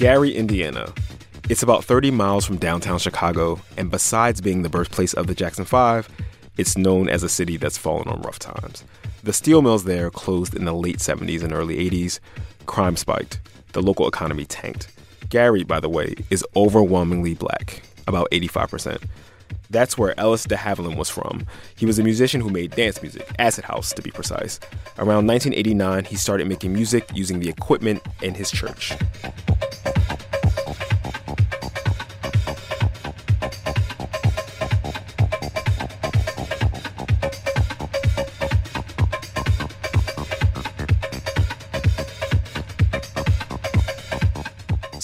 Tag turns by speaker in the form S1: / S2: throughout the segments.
S1: Gary, Indiana. It's about 30 miles from downtown Chicago, and besides being the birthplace of the Jackson Five, it's known as a city that's fallen on rough times. The steel mills there closed in the late 70s and early 80s. Crime spiked. The local economy tanked. Gary, by the way, is overwhelmingly black, about 85%. That's where Ellis de Havilland was from. He was a musician who made dance music, acid house to be precise. Around 1989, he started making music using the equipment in his church.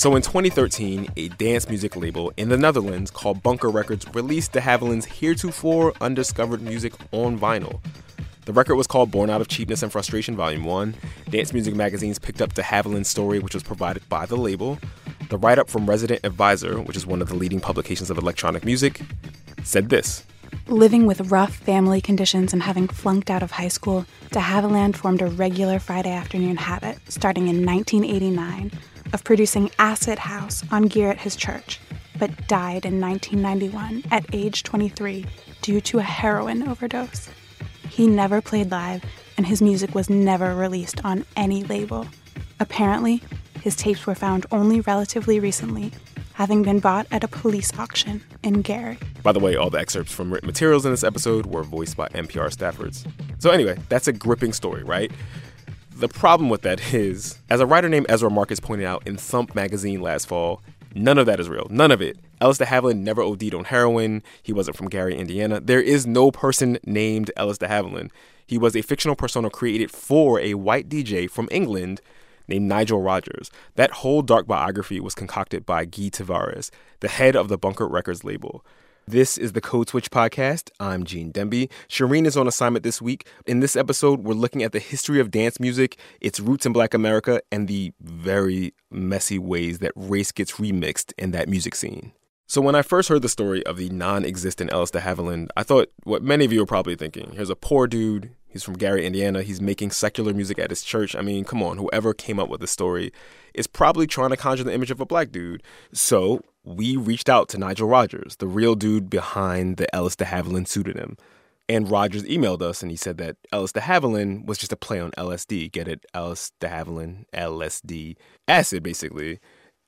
S1: So in 2013, a dance music label in the Netherlands called Bunker Records released de Havilland's heretofore undiscovered music on vinyl. The record was called Born Out of Cheapness and Frustration Volume 1. Dance music magazines picked up de Havilland's story, which was provided by the label. The write up from Resident Advisor, which is one of the leading publications of electronic music, said this
S2: Living with rough family conditions and having flunked out of high school, de Havilland formed a regular Friday afternoon habit starting in 1989 of producing acid house on gear at his church, but died in 1991 at age 23 due to a heroin overdose. He never played live, and his music was never released on any label. Apparently, his tapes were found only relatively recently, having been bought at a police auction in Gary.
S1: By the way, all the excerpts from written materials in this episode were voiced by NPR staffers. So, anyway, that's a gripping story, right? The problem with that is, as a writer named Ezra Marcus pointed out in Thump magazine last fall, none of that is real. None of it. Ellis de Havilland never OD'd on heroin. He wasn't from Gary, Indiana. There is no person named Ellis de Havilland. He was a fictional persona created for a white DJ from England named Nigel Rogers. That whole dark biography was concocted by Guy Tavares, the head of the Bunker Records label. This is the Code Switch podcast. I'm Gene Demby. Shereen is on assignment this week. In this episode, we're looking at the history of dance music, its roots in Black America, and the very messy ways that race gets remixed in that music scene. So when I first heard the story of the non-existent Ellis de Havilland, I thought what many of you are probably thinking. Here's a poor dude. He's from Gary, Indiana. He's making secular music at his church. I mean, come on, whoever came up with the story is probably trying to conjure the image of a black dude. So we reached out to Nigel Rogers, the real dude behind the Ellis de Havilland pseudonym. And Rogers emailed us and he said that Ellis de Havilland was just a play on LSD. Get it? Ellis de Havilland, LSD. Acid, basically.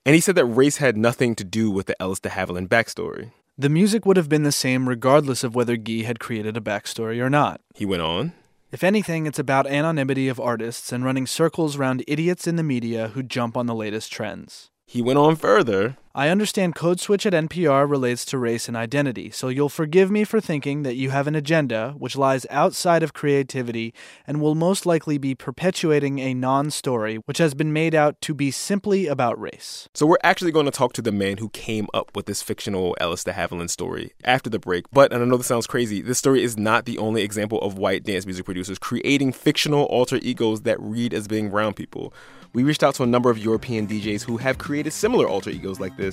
S1: And he said that race had nothing to do with the Ellis de Havilland backstory.
S3: The music would have been the same regardless of whether Guy had created a backstory or not.
S1: He went on.
S3: If anything, it's about anonymity of artists and running circles around idiots in the media who jump on the latest trends.
S1: He went on further.
S3: I understand Code Switch at NPR relates to race and identity, so you'll forgive me for thinking that you have an agenda which lies outside of creativity and will most likely be perpetuating a non story which has been made out to be simply about race.
S1: So, we're actually going to talk to the man who came up with this fictional Ellis de Havilland story after the break. But, and I know this sounds crazy, this story is not the only example of white dance music producers creating fictional alter egos that read as being brown people. We reached out to a number of European DJs who have created similar alter egos like this.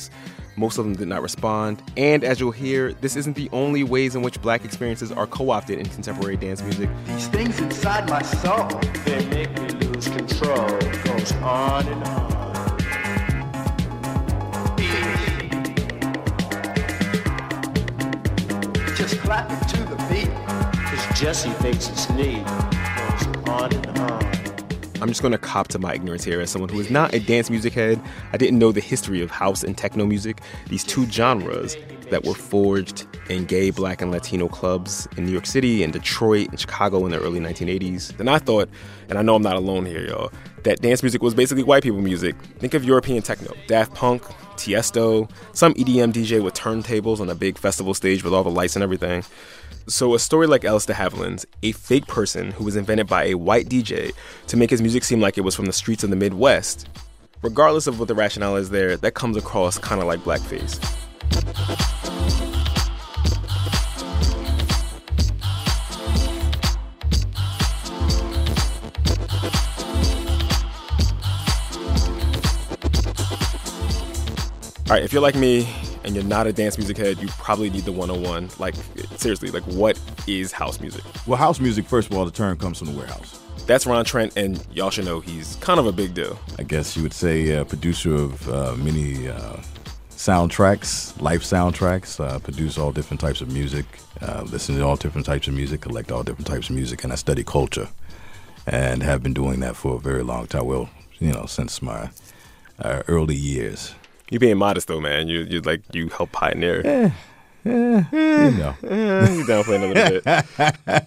S1: Most of them did not respond. And as you'll hear, this isn't the only ways in which black experiences are co opted in contemporary dance music.
S4: These things inside my soul, they make me lose control. It goes on and on. Just clap it to the beat. Cause Jesse thinks it's neat.
S1: I'm just going to cop to my ignorance here as someone who is not a dance music head. I didn't know the history of house and techno music, these two genres that were forged in gay, black, and Latino clubs in New York City and Detroit and Chicago in the early 1980s. Then I thought, and I know I'm not alone here, y'all, that dance music was basically white people music. Think of European techno, Daft Punk, Tiesto, some EDM DJ with turntables on a big festival stage with all the lights and everything. So, a story like Ellis de Havilland's, a fake person who was invented by a white DJ to make his music seem like it was from the streets of the Midwest, regardless of what the rationale is there, that comes across kind of like blackface. All right, if you're like me and you're not a dance music head, you probably need the 101. Like, seriously, like, what is house music?
S5: Well, house music, first of all, the term comes from the warehouse.
S1: That's Ron Trent, and y'all should know he's kind of a big deal.
S5: I guess you would say a producer of uh, many uh, soundtracks, life soundtracks, uh, produce all different types of music, uh, listen to all different types of music, collect all different types of music, and I study culture and have been doing that for a very long time. Well, you know, since my uh, early years.
S1: You being modest though, man. You you like you help pioneer.
S5: Yeah, you eh. know.
S1: you downplaying a little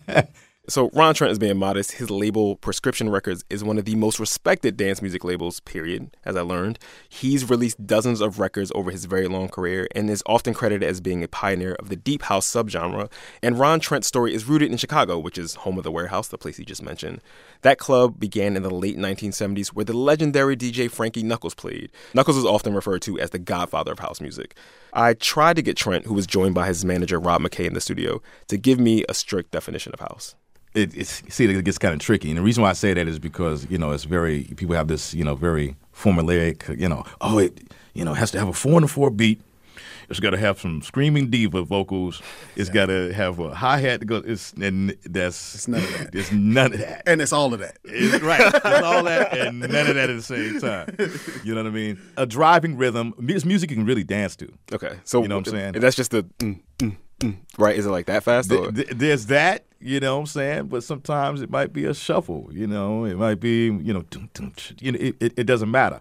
S1: bit. So Ron Trent is being modest. His label, Prescription Records, is one of the most respected dance music labels, period, as I learned. He's released dozens of records over his very long career and is often credited as being a pioneer of the deep house subgenre. And Ron Trent's story is rooted in Chicago, which is home of the warehouse, the place he just mentioned. That club began in the late 1970s where the legendary DJ Frankie Knuckles played. Knuckles is often referred to as the godfather of house music. I tried to get Trent, who was joined by his manager Rob McKay in the studio, to give me a strict definition of house
S5: it, it's see it gets kind of tricky, and the reason why I say that is because you know it's very people have this you know very formulaic you know oh it you know has to have a four and a four beat. It's got to have some screaming diva vocals. It's yeah. got to have a hi hat. Go. It's and that's
S6: it's none of that.
S5: It's none of that.
S6: And it's all of that.
S5: It's, right. It's all that and none of that at the same time. You know what I mean? A driving rhythm. It's music you can really dance to.
S1: Okay. So
S5: you know what I'm saying?
S1: That's just the. Mm, mm, mm, right? Is it like that fast?
S5: Th- th- there's that you know what I'm saying? But sometimes it might be a shuffle, you know, it might be, you know, you know it, it, it doesn't matter.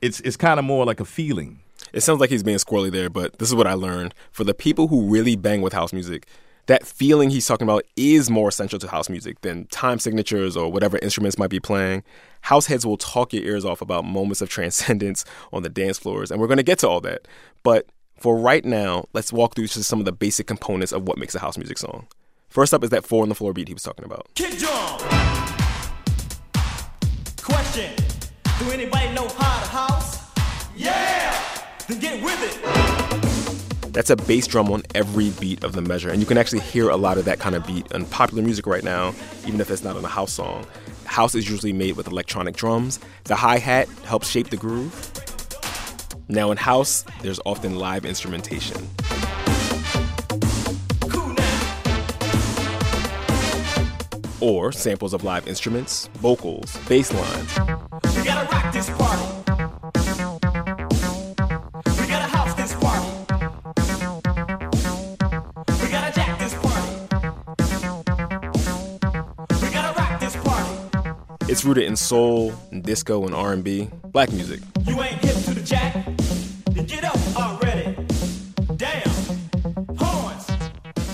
S5: It's, it's kind of more like a feeling.
S1: It sounds like he's being squirrely there, but this is what I learned. For the people who really bang with house music, that feeling he's talking about is more essential to house music than time signatures or whatever instruments might be playing. House heads will talk your ears off about moments of transcendence on the dance floors, and we're going to get to all that. But for right now, let's walk through just some of the basic components of what makes a house music song. First up is that four on the floor beat he was talking about.
S7: Question: Do anybody know how to house? Yeah. Then get with it.
S1: That's a bass drum on every beat of the measure, and you can actually hear a lot of that kind of beat in popular music right now, even if it's not on a house song. House is usually made with electronic drums. The hi hat helps shape the groove. Now, in house, there's often live instrumentation. Or samples of live instruments, vocals, bass lines.
S7: We gotta rock this party. We gotta house this party. We gotta jack this party. We gotta rock this party.
S1: It's rooted in soul, and disco, and R&B, black music.
S7: You ain't hip to the jack?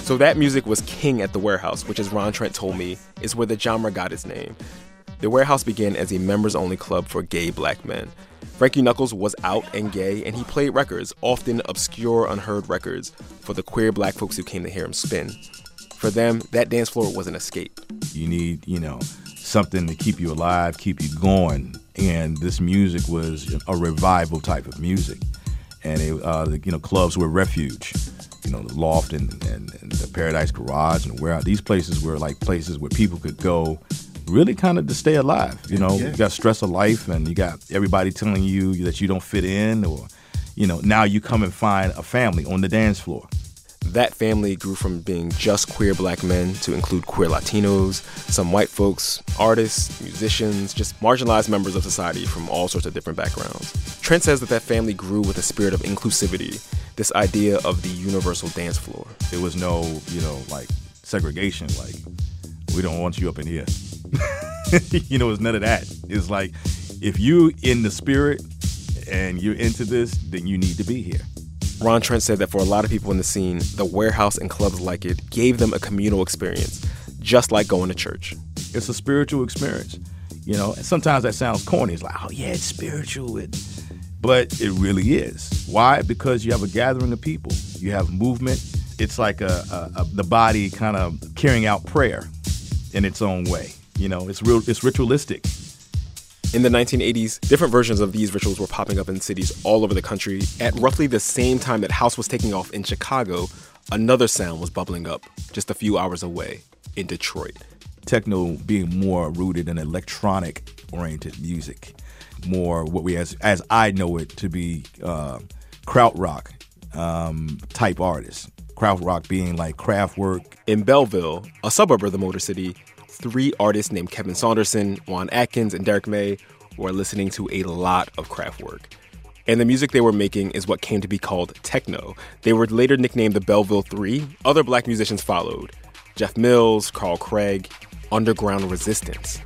S1: So that music was king at the warehouse, which, as Ron Trent told me, is where the genre got its name. The warehouse began as a members only club for gay black men. Frankie Knuckles was out and gay, and he played records, often obscure, unheard records, for the queer black folks who came to hear him spin. For them, that dance floor was an escape.
S5: You need, you know, something to keep you alive, keep you going. And this music was a revival type of music. And, it, uh, you know, clubs were refuge you know, the loft and, and, and the Paradise Garage and where these places were like places where people could go really kind of to stay alive. You know, yeah. you got stress of life and you got everybody telling you that you don't fit in or, you know, now you come and find a family on the dance floor.
S1: That family grew from being just queer black men to include queer Latinos, some white folks, artists, musicians, just marginalized members of society from all sorts of different backgrounds. Trent says that that family grew with a spirit of inclusivity this idea of the universal dance floor.
S5: There was no, you know, like segregation, like, we don't want you up in here. you know, it's none of that. It's like, if you in the spirit and you're into this, then you need to be here.
S1: Ron Trent said that for a lot of people in the scene, the warehouse and clubs like it gave them a communal experience, just like going to church.
S5: It's a spiritual experience. You know, and sometimes that sounds corny. It's like, oh yeah, it's spiritual. It, but it really is. Why? Because you have a gathering of people. You have movement. It's like a, a, a the body kind of carrying out prayer in its own way. You know, it's real. It's ritualistic.
S1: In the 1980s, different versions of these rituals were popping up in cities all over the country. At roughly the same time that house was taking off in Chicago, another sound was bubbling up just a few hours away in Detroit.
S5: Techno being more rooted in electronic oriented music more what we as as I know it to be uh, krautrock um, type artists. krautrock being like Kraftwerk.
S1: In Belleville, a suburb of the Motor City, three artists named Kevin Saunderson, Juan Atkins, and Derrick May were listening to a lot of Kraftwerk. And the music they were making is what came to be called techno. They were later nicknamed the Belleville Three. Other black musicians followed Jeff Mills, Carl Craig, Underground Resistance.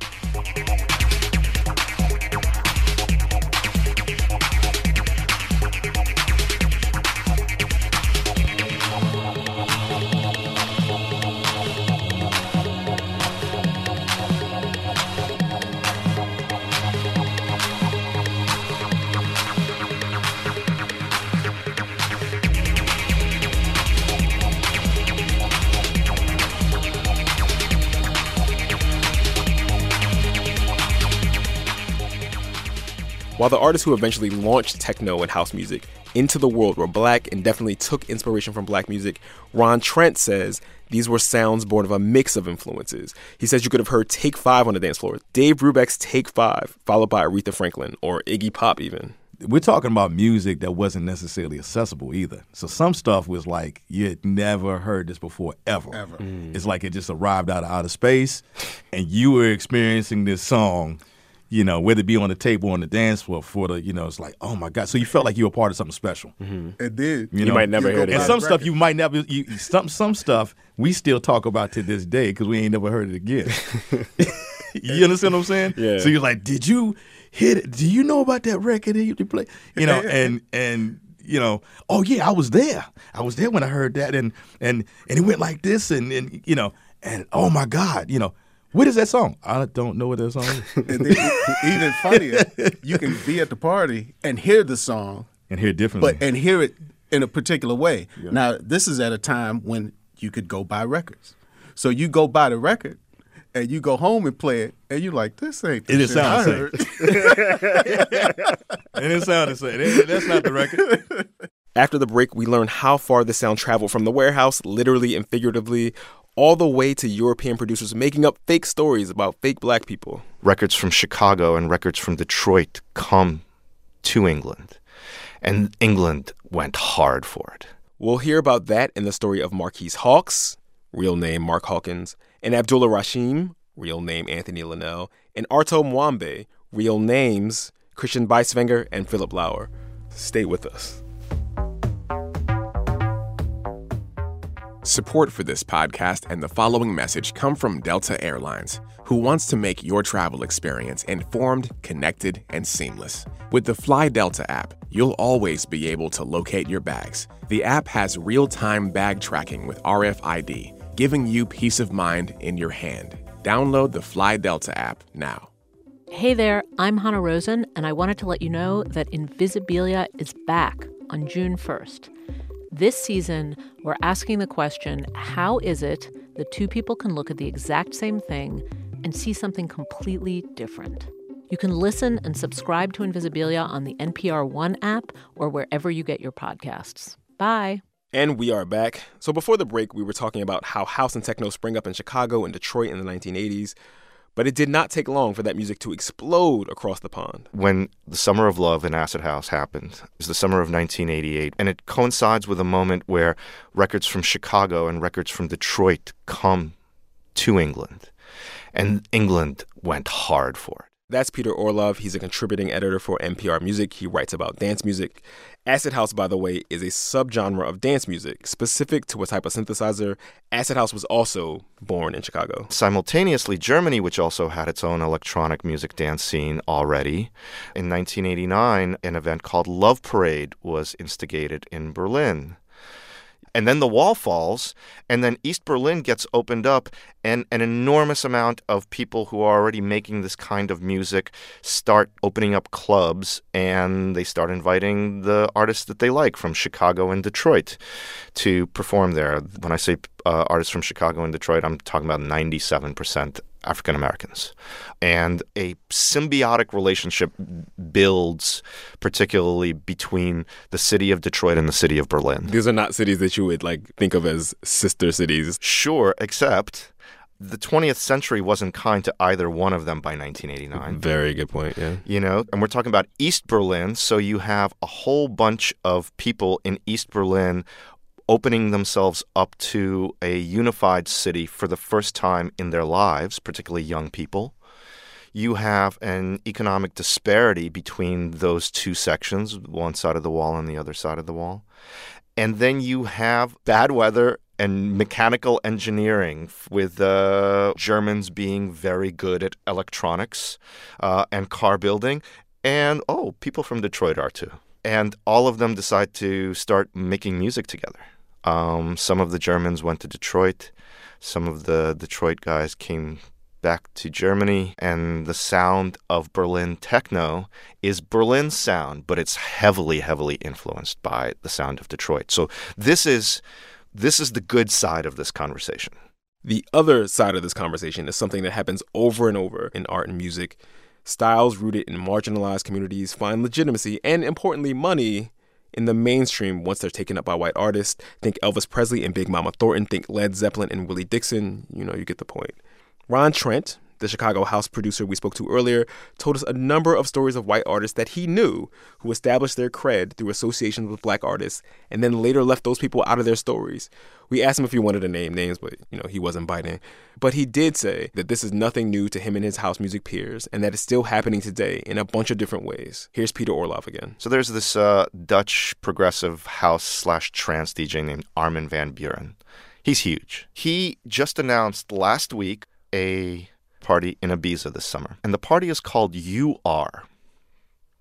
S1: While the artists who eventually launched techno and house music into the world were black and definitely took inspiration from black music, Ron Trent says these were sounds born of a mix of influences. He says you could have heard Take Five on the dance floor, Dave Brubeck's Take Five, followed by Aretha Franklin or Iggy Pop, even.
S5: We're talking about music that wasn't necessarily accessible either. So some stuff was like you had never heard this before ever. Ever. It's like it just arrived out of outer space, and you were experiencing this song you know, whether it be on the table or on the dance floor for the, you know, it's like, oh my God. So you felt like you were part of something special. Mm-hmm.
S6: It did.
S1: You might never hear it.
S5: And some stuff you might never, you, some some stuff we still talk about to this day because we ain't never heard it again. you understand what I'm saying?
S1: Yeah.
S5: So you're like, did you hit it? Do you know about that record that you play? You know, and and you know, oh yeah, I was there. I was there when I heard that, and and and it went like this, and and you know, and oh my God, you know. What is that song? I don't know what that song is.
S6: And then even funnier, you can be at the party and hear the song,
S5: and hear it differently.
S6: but and hear it in a particular way. Now, this is at a time when you could go buy records. So you go buy the record and you go home and play it, and you're like, this ain't the
S5: It
S6: shit I
S5: sounds
S6: heard.
S5: and it sounded the same. That's not the record.
S1: After the break, we learn how far the sound traveled from the warehouse, literally and figuratively, all the way to European producers making up fake stories about fake black people.
S8: records from Chicago and records from Detroit come to England. And England went hard for it.
S1: We'll hear about that in the story of Marquis Hawkes, real name Mark Hawkins, and Abdullah Rashim, real name Anthony Linnell, and Arto Mwambe, real names Christian Beiswenger and Philip Lauer. Stay with us.
S9: Support for this podcast and the following message come from Delta Airlines, who wants to make your travel experience informed, connected, and seamless. With the Fly Delta app, you'll always be able to locate your bags. The app has real time bag tracking with RFID, giving you peace of mind in your hand. Download the Fly Delta app now.
S10: Hey there, I'm Hanna Rosin, and I wanted to let you know that Invisibilia is back on June 1st. This season, we're asking the question how is it that two people can look at the exact same thing and see something completely different? You can listen and subscribe to Invisibilia on the NPR One app or wherever you get your podcasts. Bye.
S1: And we are back. So before the break, we were talking about how house and techno sprang up in Chicago and Detroit in the 1980s, but it did not take long for that music to explode across the pond.
S8: When the Summer of Love in Acid House happened, it was the summer of 1988, and it coincides with a moment where records from Chicago and records from Detroit come to England. And England went hard for it.
S1: That's Peter Orlov. He's a contributing editor for NPR Music. He writes about dance music. Acid House, by the way, is a subgenre of dance music specific to a type of synthesizer. Acid House was also born in Chicago.
S8: Simultaneously, Germany, which also had its own electronic music dance scene already, in 1989, an event called Love Parade was instigated in Berlin. And then the wall falls, and then East Berlin gets opened up, and an enormous amount of people who are already making this kind of music start opening up clubs, and they start inviting the artists that they like from Chicago and Detroit to perform there. When I say uh, artists from Chicago and Detroit, I'm talking about 97% African Americans. And a symbiotic relationship builds, particularly between the city of Detroit and the city of Berlin.
S1: These are not cities that you would like think of as sister cities.
S8: Sure, except the 20th century wasn't kind to either one of them by 1989.
S1: Very good point, yeah.
S8: You know, and we're talking about East Berlin, so you have a whole bunch of people in East Berlin opening themselves up to a unified city for the first time in their lives, particularly young people. You have an economic disparity between those two sections, one side of the wall and the other side of the wall. And then you have bad weather and mechanical engineering, with the Germans being very good at electronics uh, and car building. And oh, people from Detroit are too. And all of them decide to start making music together. Um, some of the Germans went to Detroit. Some of the Detroit guys came back to Germany, and the sound of Berlin techno is Berlin sound, but it's heavily, heavily influenced by the sound of Detroit. So this is this is the good side of this conversation.
S1: The other side of this conversation is something that happens over and over in art and music. Styles rooted in marginalized communities find legitimacy and, importantly, money in the mainstream once they're taken up by white artists. Think Elvis Presley and Big Mama Thornton. Think Led Zeppelin and Willie Dixon. You know, you get the point. Ron Trent, the Chicago house producer we spoke to earlier, told us a number of stories of white artists that he knew who established their cred through associations with black artists and then later left those people out of their stories. We asked him if he wanted to name names, but you know, he wasn't biting. But he did say that this is nothing new to him and his house music peers and that it's still happening today in a bunch of different ways. Here's Peter Orlov again.
S8: So there's this uh, Dutch progressive house slash trance DJ named Armin van Buuren. He's huge. He just announced last week a party in Ibiza this summer, and the party is called UR.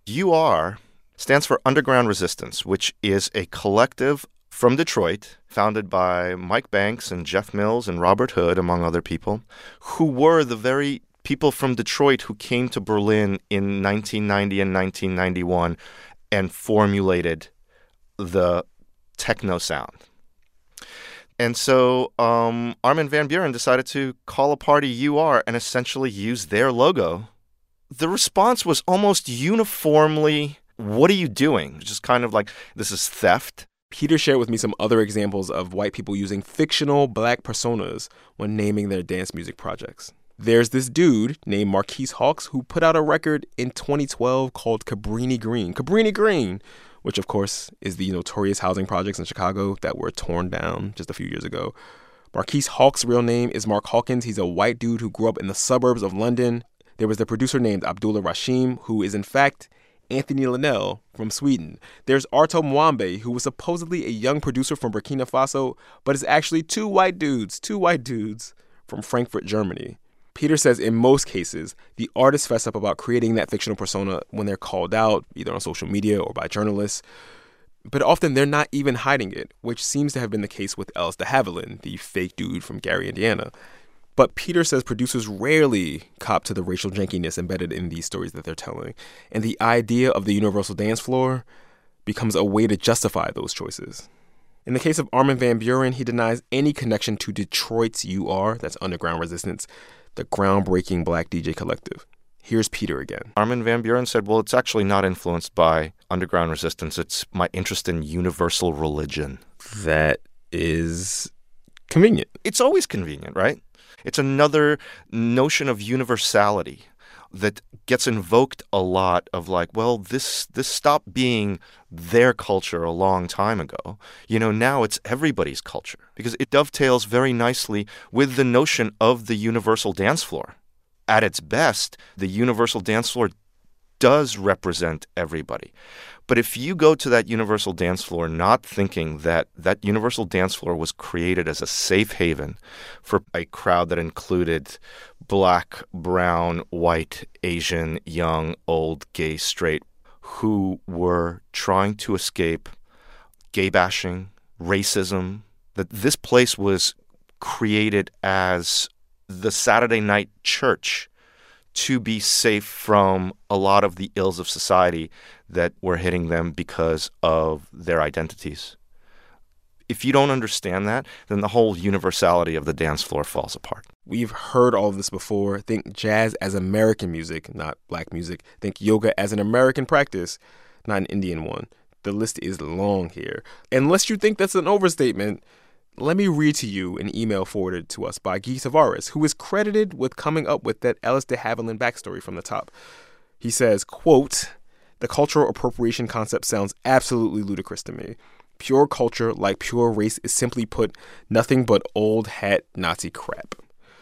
S8: UR stands for Underground Resistance, which is a collective from Detroit founded by Mike Banks and Jeff Mills and Robert Hood, among other people, who were the very people from Detroit who came to Berlin in 1990 and 1991 and formulated the techno sound. And so um, Armin van Buuren decided to call a party UR and essentially use their logo. The response was almost uniformly, What are you doing? Just kind of like, This is theft.
S1: Peter shared with me some other examples of white people using fictional black personas when naming their dance music projects. There's this dude named Marquis Hawkes who put out a record in 2012 called Cabrini Green. Cabrini Green, which of course is the notorious housing projects in Chicago that were torn down just a few years ago. Marquis Hawkes' real name is Mark Hawkins. He's a white dude who grew up in the suburbs of London. There was the producer named Abdullah Rashim, who is in fact Anthony Linnell from Sweden. There's Arto Mwambe, who was supposedly a young producer from Burkina Faso, but is actually two white dudes, two white dudes from Frankfurt, Germany. Peter says in most cases, the artists fess up about creating that fictional persona when they're called out, either on social media or by journalists. But often they're not even hiding it, which seems to have been the case with Ellis de Havilland, the fake dude from Gary, Indiana. But Peter says producers rarely cop to the racial jankiness embedded in these stories that they're telling. And the idea of the universal dance floor becomes a way to justify those choices. In the case of Armin Van Buuren, he denies any connection to Detroit's UR, that's Underground Resistance, the groundbreaking black DJ collective. Here's Peter again.
S8: Armin van Buuren said, Well, it's actually not influenced by underground resistance. It's my interest in universal religion.
S1: That is convenient.
S8: It's always convenient, right? It's another notion of universality that gets invoked a lot of like well this this stopped being their culture a long time ago. You know now it's everybody's culture because it dovetails very nicely with the notion of the universal dance floor. At its best the universal dance floor does represent everybody. But if you go to that universal dance floor not thinking that that universal dance floor was created as a safe haven for a crowd that included black, brown, white, Asian, young, old, gay, straight, who were trying to escape gay bashing, racism, that this place was created as the Saturday night church to be safe from a lot of the ills of society that were hitting them because of their identities. If you don't understand that, then the whole universality of the dance floor falls apart.
S1: We've heard all of this before. Think jazz as American music, not black music. Think yoga as an American practice, not an Indian one. The list is long here. Unless you think that's an overstatement, let me read to you an email forwarded to us by Guy Tavares, who is credited with coming up with that Ellis de Havilland backstory from the top. He says, quote, the cultural appropriation concept sounds absolutely ludicrous to me. pure culture, like pure race, is simply put nothing but old hat Nazi crap.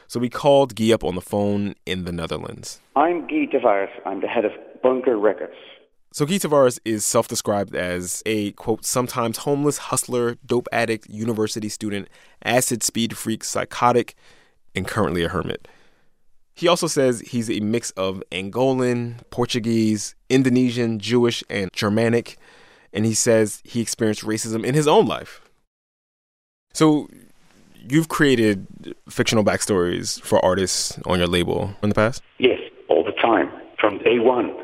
S1: So we called Guy up on the phone in the Netherlands.
S11: I'm Guy Tavares. I'm the head of Bunker Records.
S1: So Guy Tavares is self-described as a quote sometimes homeless hustler, dope addict, university student, acid speed freak, psychotic, and currently a hermit. He also says he's a mix of Angolan, Portuguese, Indonesian, Jewish, and Germanic, and he says he experienced racism in his own life. So you've created fictional backstories for artists on your label in the past?
S11: Yes, all the time, from day one,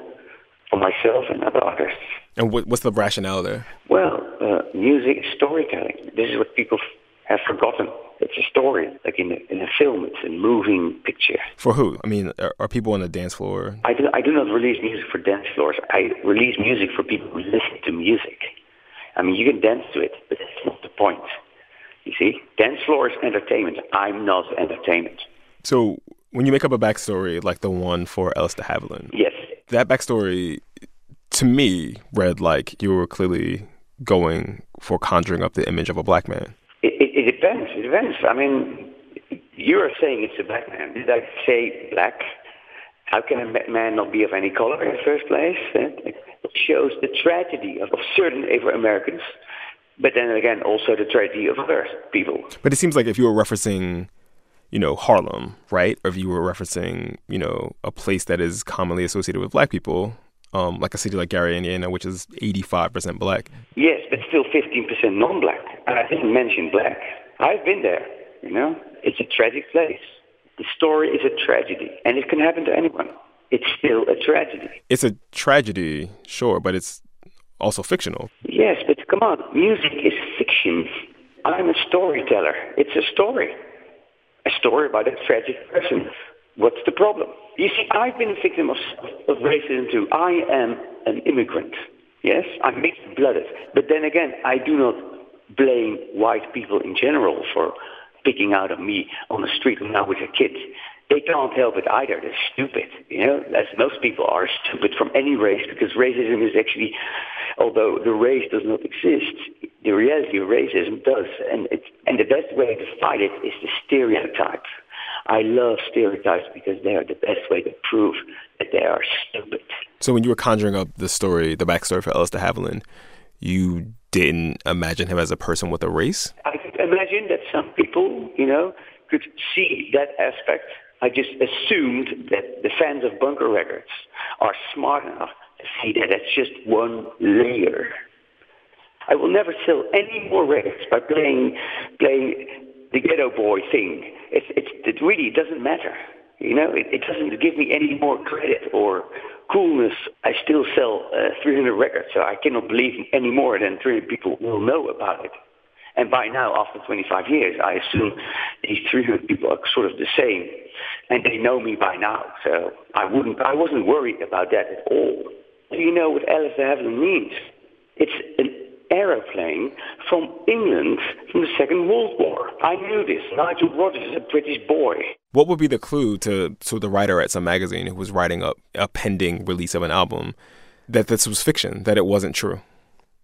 S11: for myself and other artists.
S1: And what, what's the rationale there?
S11: Well, uh, music is storytelling. This is what people have forgotten. It's a story, like in a, in a film. It's a moving picture.
S1: For who? I mean, are, are people on the dance floor?
S11: I do, I do not release music for dance floors. I release music for people who listen to music. I mean, you can dance to it, but that's not the point. You see, dance floor is entertainment. I'm not entertainment.
S1: So when you make up a backstory like the one for Ellis de Havilland,
S11: yes,
S1: that backstory to me read like you were clearly going for conjuring up the image of a black man.
S11: It, it, it depends. It depends. I mean, you are saying it's a black man. Did I say black? How can a man not be of any color in the first place? It shows the tragedy of, of certain Afro Americans but then again, also the tragedy of other people.
S1: But it seems like if you were referencing, you know, Harlem, right, or if you were referencing, you know, a place that is commonly associated with black people, um, like a city like Gary, Indiana, which is 85% black.
S11: Yes, but still 15% non-black. And I didn't mention black. I've been there, you know. It's a tragic place. The story is a tragedy, and it can happen to anyone. It's still a tragedy.
S1: It's a tragedy, sure, but it's also fictional.
S11: Yes, but come on, music is fiction. I'm a storyteller. It's a story. A story about a tragic person. What's the problem? You see, I've been a victim of, of racism too. I am an immigrant. Yes, I'm mixed blooded. But then again, I do not blame white people in general for picking out of me on the street when I was a kid they can't help it either. They're stupid, you know, as most people are stupid from any race because racism is actually, although the race does not exist, the reality of racism does. And, it's, and the best way to fight it is the stereotype. I love stereotypes because they are the best way to prove that they are stupid.
S1: So when you were conjuring up the story, the backstory for Ellis de Havilland, you didn't imagine him as a person with a race?
S11: I could imagine that some people, you know, could see that aspect I just assumed that the fans of Bunker Records are smart enough to see that it's just one layer. I will never sell any more records by playing playing the ghetto boy thing. It's, it's, it really doesn't matter. You know, it, it doesn't give me any more credit or coolness. I still sell uh, 300 records, so I cannot believe any more than 300 people will know about it. And by now, after 25 years, I assume these 300 people are sort of the same, and they know me by now. So I wouldn't, I wasn't worried about that at all. Do you know what Ellis de Havilland means? It's an aeroplane from England from the Second World War. I knew this. Nigel Rogers is a British boy.
S1: What would be the clue to, to the writer at some magazine who was writing up a pending release of an album that this was fiction, that it wasn't true?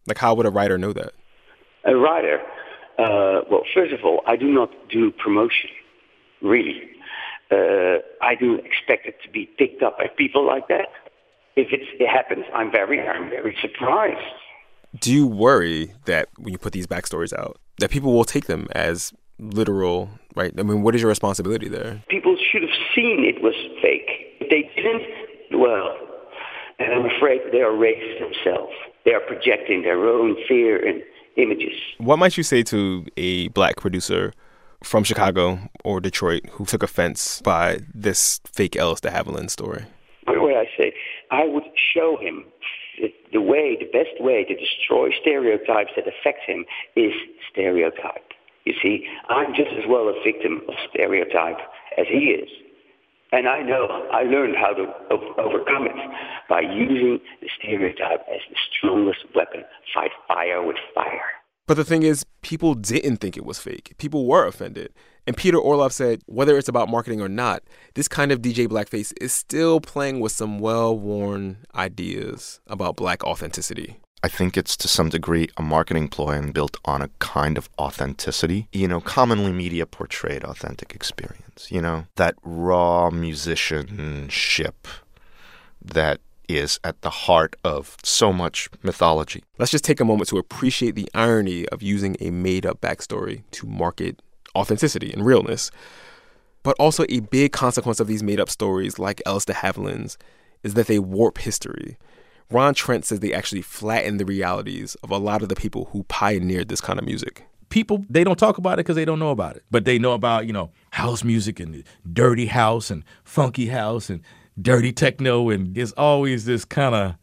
S1: Like, how would a writer know that?
S11: A writer uh, well, first of all, I do not do promotion, really. Uh, I do expect it to be picked up by people like that. If it happens, I'm very, I'm very surprised.
S1: Do you worry that when you put these backstories out, that people will take them as literal, right? I mean, what is your responsibility there?
S11: People should have seen it was fake. If they didn't, well, and I'm afraid they are racist themselves. They are projecting their own fear and images.
S1: What might you say to a black producer from Chicago or Detroit who took offense by this fake Ellis de Havilland story?
S11: What would I say? I would show him the way, the best way to destroy stereotypes that affect him is stereotype. You see, I'm just as well a victim of stereotype as he is. And I know I learned how to overcome it by using the stereotype as the strongest weapon. Fight fire with fire.
S1: But the thing is, people didn't think it was fake. People were offended. And Peter Orlov said, whether it's about marketing or not, this kind of DJ blackface is still playing with some well worn ideas about black authenticity.
S8: I think it's to some degree a marketing ploy and built on a kind of authenticity. You know, commonly media portrayed authentic experience, you know, that raw musicianship that is at the heart of so much mythology.
S1: Let's just take a moment to appreciate the irony of using a made up backstory to market authenticity and realness. But also, a big consequence of these made up stories, like Ellis de Havilland's, is that they warp history. Ron Trent says they actually flatten the realities of a lot of the people who pioneered this kind of music.
S5: People, they don't talk about it because they don't know about it. But they know about, you know, house music and dirty house and funky house and dirty techno. And there's always this kind of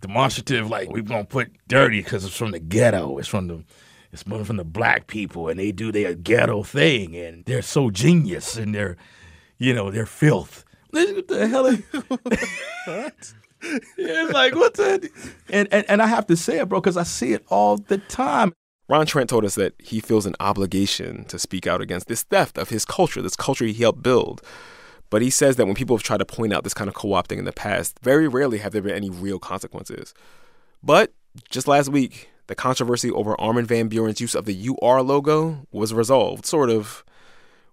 S5: demonstrative, like, we're going to put dirty because it's from the ghetto. It's from the it's from the black people and they do their ghetto thing and they're so genius and they're you know they're filth what the hell what? it's like what's that and, and and i have to say it bro because i see it all the time
S1: Ron Trent told us that he feels an obligation to speak out against this theft of his culture, this culture he helped build. But he says that when people have tried to point out this kind of co opting in the past, very rarely have there been any real consequences. But just last week, the controversy over Armin van Buuren's use of the UR logo was resolved, sort of,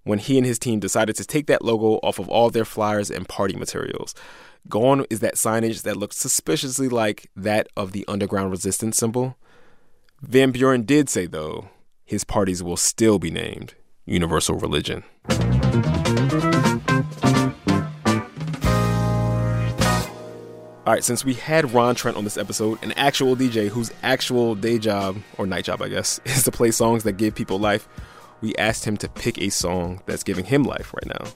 S1: when he and his team decided to take that logo off of all their flyers and party materials. Gone is that signage that looked suspiciously like that of the underground resistance symbol. Van Buuren did say, though, his parties will still be named Universal Religion. All right, since we had Ron Trent on this episode, an actual DJ whose actual day job, or night job, I guess, is to play songs that give people life, we asked him to pick a song that's giving him life right now.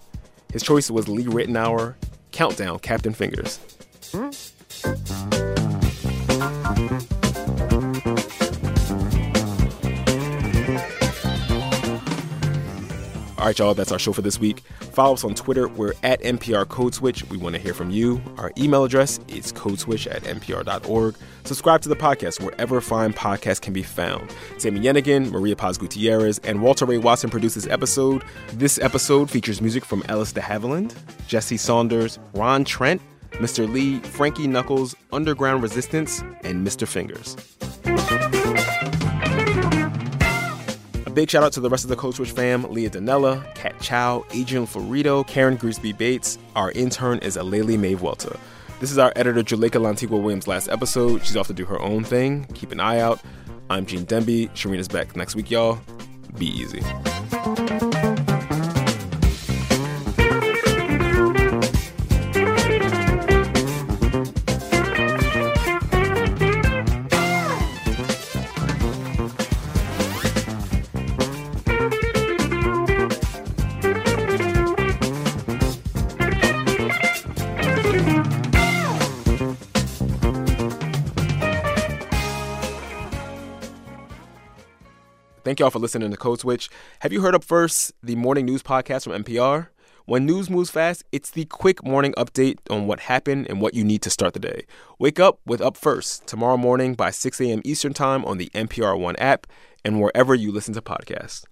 S1: His choice was Lee Ritenour, Countdown, Captain Fingers. All right, y'all, that's our show for this week. Follow us on Twitter. We're at NPR Code Switch. We want to hear from you. Our email address is codeswitch at npr.org. Subscribe to the podcast wherever fine podcasts can be found. Sami Yenigun, Maria Paz Gutierrez, and Walter Ray Watson produced this episode. This episode features music from Ellis de Havilland, Jesse Saunders, Ron Trent, Mr. Lee, Frankie Knuckles, Underground Resistance, and Mr. Fingers. Big shout out to the rest of the Code Switch fam Leah Donnella, Kat Chow, Adrian Florido, Karen Grigsby Bates. Our intern is Aleli Maeve Welter. This is our editor, Juleka Lantigua Williams' last episode. She's off to do her own thing. Keep an eye out. I'm Gene Demby. Shereen's back next week, y'all. Be easy. Thank y'all for listening to Code Switch. Have you heard Up First, the morning news podcast from NPR? When news moves fast, it's the quick morning update on what happened and what you need to start the day. Wake up with Up First tomorrow morning by 6 a.m. Eastern Time on the NPR One app and wherever you listen to podcasts.